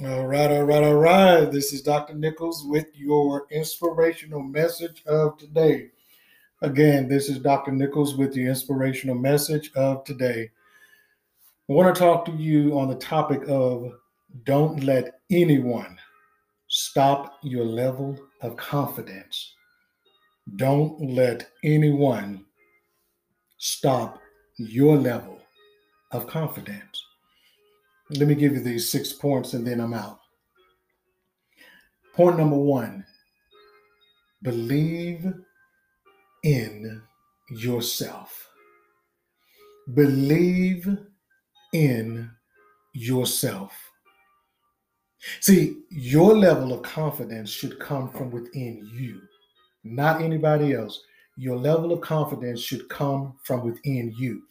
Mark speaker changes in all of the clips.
Speaker 1: All right, all right, all right. This is Dr. Nichols with your inspirational message of today. Again, this is Dr. Nichols with the inspirational message of today. I want to talk to you on the topic of don't let anyone stop your level of confidence. Don't let anyone stop your level of confidence. Let me give you these six points and then I'm out. Point number one believe in yourself. Believe in yourself. See, your level of confidence should come from within you, not anybody else. Your level of confidence should come from within you.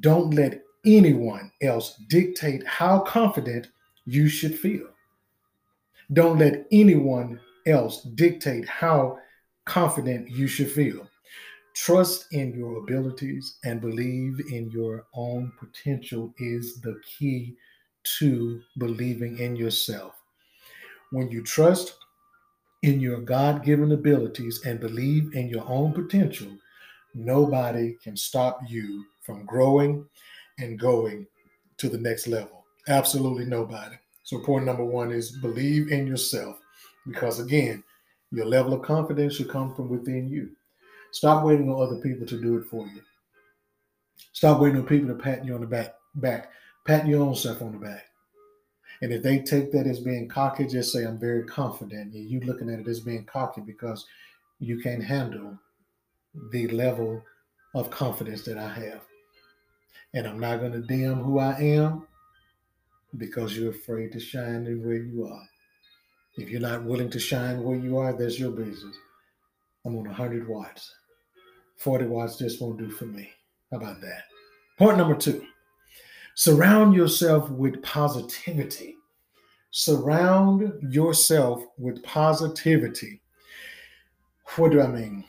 Speaker 1: Don't let anyone else dictate how confident you should feel. Don't let anyone else dictate how confident you should feel. Trust in your abilities and believe in your own potential is the key to believing in yourself. When you trust in your God given abilities and believe in your own potential, nobody can stop you from growing and going to the next level. Absolutely nobody. So, point number one is believe in yourself because, again, your level of confidence should come from within you. Stop waiting on other people to do it for you. Stop waiting on people to pat you on the back. Back, pat your own self on the back. And if they take that as being cocky, just say, "I'm very confident." And you looking at it as being cocky because you can't handle the level of confidence that I have. And I'm not going to dim who I am because you're afraid to shine in where you are. If you're not willing to shine where you are, that's your business. I'm on 100 watts. 40 watts just won't do for me. How about that? Point number two surround yourself with positivity. Surround yourself with positivity. What do I mean?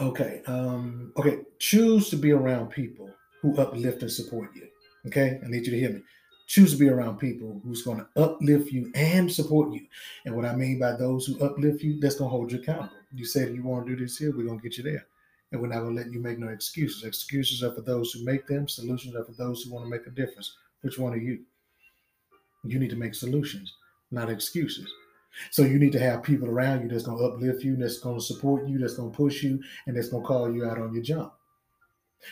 Speaker 1: Okay, um, okay, choose to be around people who uplift and support you. Okay, I need you to hear me. Choose to be around people who's going to uplift you and support you. And what I mean by those who uplift you, that's going to hold you accountable. You said you want to do this here, we're going to get you there. And we're not going to let you make no excuses. Excuses are for those who make them, solutions are for those who want to make a difference. Which one are you? You need to make solutions, not excuses. So you need to have people around you that's going to uplift you, that's going to support you, that's going to push you, and that's going to call you out on your jump.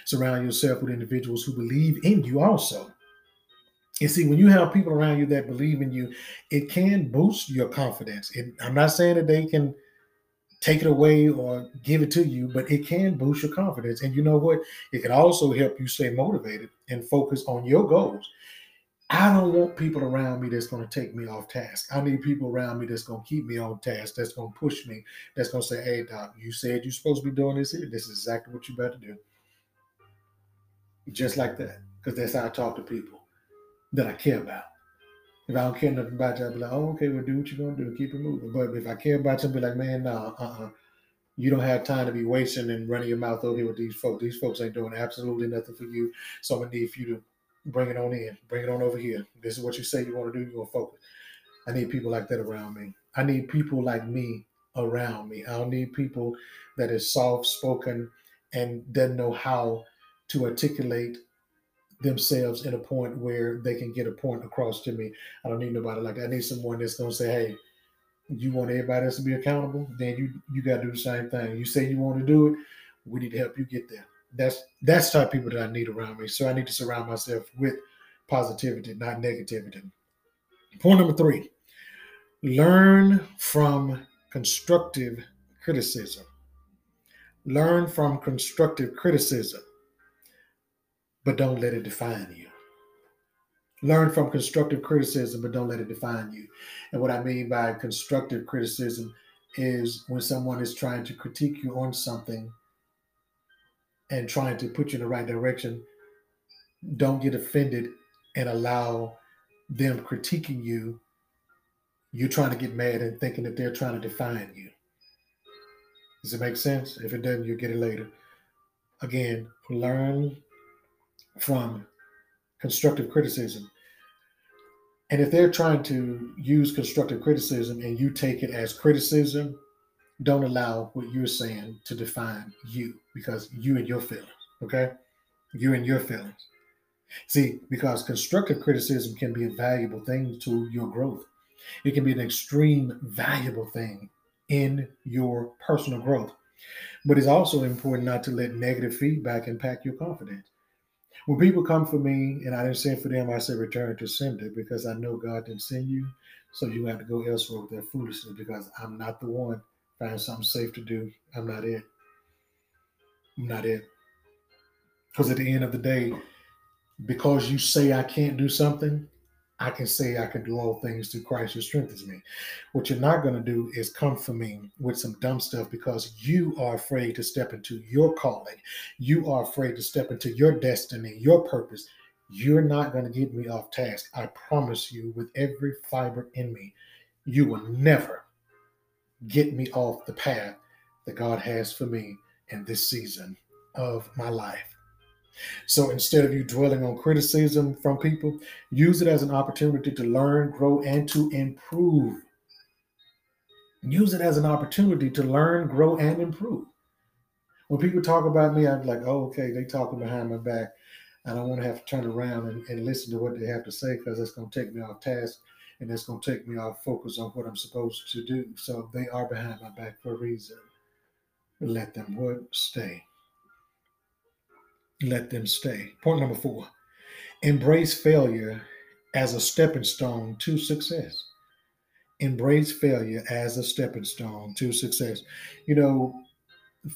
Speaker 1: Surround yourself with individuals who believe in you also. And see, when you have people around you that believe in you, it can boost your confidence. It, I'm not saying that they can take it away or give it to you, but it can boost your confidence. And you know what? It can also help you stay motivated and focus on your goals. I don't want people around me that's going to take me off task. I need people around me that's going to keep me on task, that's going to push me, that's going to say, hey, Doc, you said you're supposed to be doing this here. This is exactly what you're about to do just like that, because that's how I talk to people that I care about. If I don't care nothing about you, I'll be like, oh, okay, well, do what you're gonna do, keep it moving. But if I care about you, I'll be like, man, no, uh-uh. You don't have time to be wasting and running your mouth over here with these folks. These folks ain't doing absolutely nothing for you. So I'm gonna need for you to bring it on in, bring it on over here. This is what you say you want to do, you're gonna focus. I need people like that around me. I need people like me around me. I don't need people that is soft spoken and doesn't know how to articulate themselves in a point where they can get a point across to me. I don't need nobody like that. I need someone that's gonna say, "Hey, you want everybody else to be accountable? Then you you got to do the same thing. You say you want to do it, we need to help you get there." That's that's type of people that I need around me. So I need to surround myself with positivity, not negativity. Point number three: learn from constructive criticism. Learn from constructive criticism but don't let it define you. Learn from constructive criticism, but don't let it define you. And what I mean by constructive criticism is when someone is trying to critique you on something and trying to put you in the right direction, don't get offended and allow them critiquing you. You're trying to get mad and thinking that they're trying to define you. Does it make sense? If it doesn't, you'll get it later. Again, learn from constructive criticism And if they're trying to use constructive criticism and you take it as criticism, don't allow what you're saying to define you because you and your feelings, okay? You and your feelings. See, because constructive criticism can be a valuable thing to your growth. It can be an extreme valuable thing in your personal growth. But it's also important not to let negative feedback impact your confidence. When people come for me and I didn't send for them, I say return to sender because I know God didn't send you. So you have to go elsewhere with that foolishness because I'm not the one. Find something safe to do. I'm not it. I'm not it. Because at the end of the day, because you say I can't do something, I can say I can do all things through Christ who strengthens me. What you're not going to do is come for me with some dumb stuff because you are afraid to step into your calling. You are afraid to step into your destiny, your purpose. You're not going to get me off task. I promise you, with every fiber in me, you will never get me off the path that God has for me in this season of my life. So instead of you dwelling on criticism from people, use it as an opportunity to learn, grow, and to improve. Use it as an opportunity to learn, grow, and improve. When people talk about me, I'm like, oh, okay, they talking behind my back. I don't want to have to turn around and, and listen to what they have to say because that's going to take me off task and that's going to take me off focus on what I'm supposed to do. So they are behind my back for a reason. Let them what? Stay let them stay. Point number four embrace failure as a stepping stone to success. Embrace failure as a stepping stone to success. You know,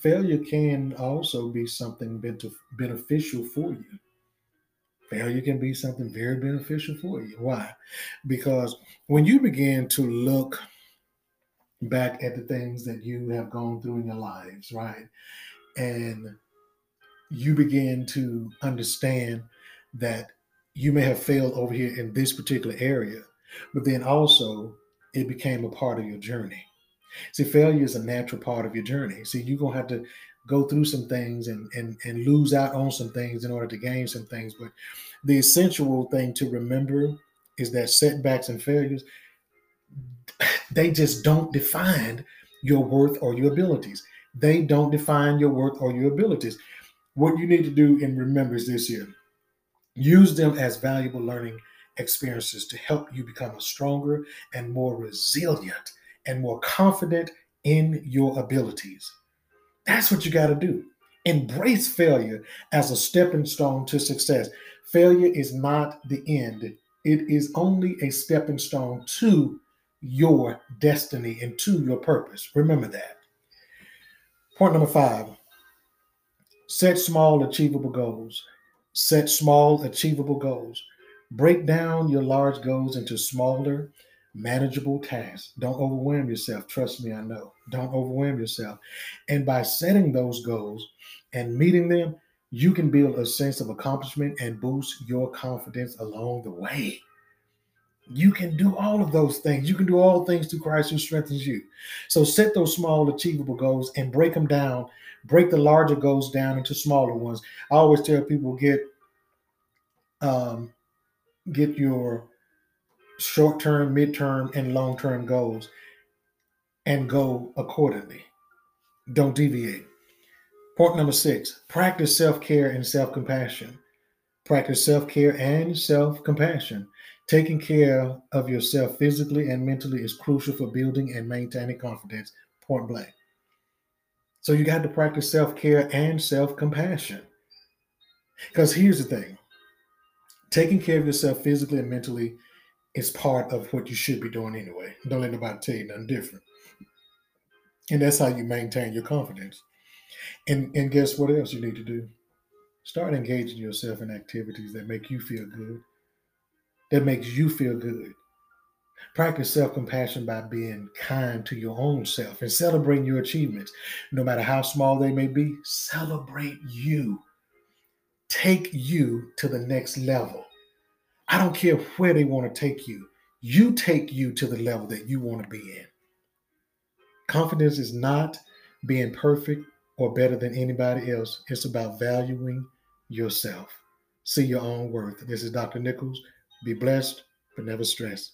Speaker 1: failure can also be something beneficial for you. Failure can be something very beneficial for you. Why? Because when you begin to look back at the things that you have gone through in your lives, right? And you begin to understand that you may have failed over here in this particular area, but then also it became a part of your journey. See, failure is a natural part of your journey. See, you're gonna have to go through some things and and and lose out on some things in order to gain some things. But the essential thing to remember is that setbacks and failures they just don't define your worth or your abilities. They don't define your worth or your abilities what you need to do remember is this here use them as valuable learning experiences to help you become a stronger and more resilient and more confident in your abilities. That's what you got to do. Embrace failure as a stepping stone to success. Failure is not the end, it is only a stepping stone to your destiny and to your purpose. Remember that. Point number five Set small, achievable goals. Set small, achievable goals. Break down your large goals into smaller, manageable tasks. Don't overwhelm yourself. Trust me, I know. Don't overwhelm yourself. And by setting those goals and meeting them, you can build a sense of accomplishment and boost your confidence along the way. You can do all of those things. You can do all things through Christ who strengthens you. So set those small, achievable goals and break them down break the larger goals down into smaller ones. I always tell people get um, get your short term, mid-term, and long-term goals and go accordingly. Don't deviate. Point number six, practice self-care and self-compassion. Practice self-care and self-compassion. Taking care of yourself physically and mentally is crucial for building and maintaining confidence. Point blank. So you got to practice self care and self compassion. Because here's the thing taking care of yourself physically and mentally is part of what you should be doing anyway. Don't let nobody tell you nothing different. And that's how you maintain your confidence. And, and guess what else you need to do? Start engaging yourself in activities that make you feel good, that makes you feel good. Practice self compassion by being kind to your own self and celebrating your achievements. No matter how small they may be, celebrate you. Take you to the next level. I don't care where they want to take you, you take you to the level that you want to be in. Confidence is not being perfect or better than anybody else, it's about valuing yourself. See your own worth. This is Dr. Nichols. Be blessed but never stress.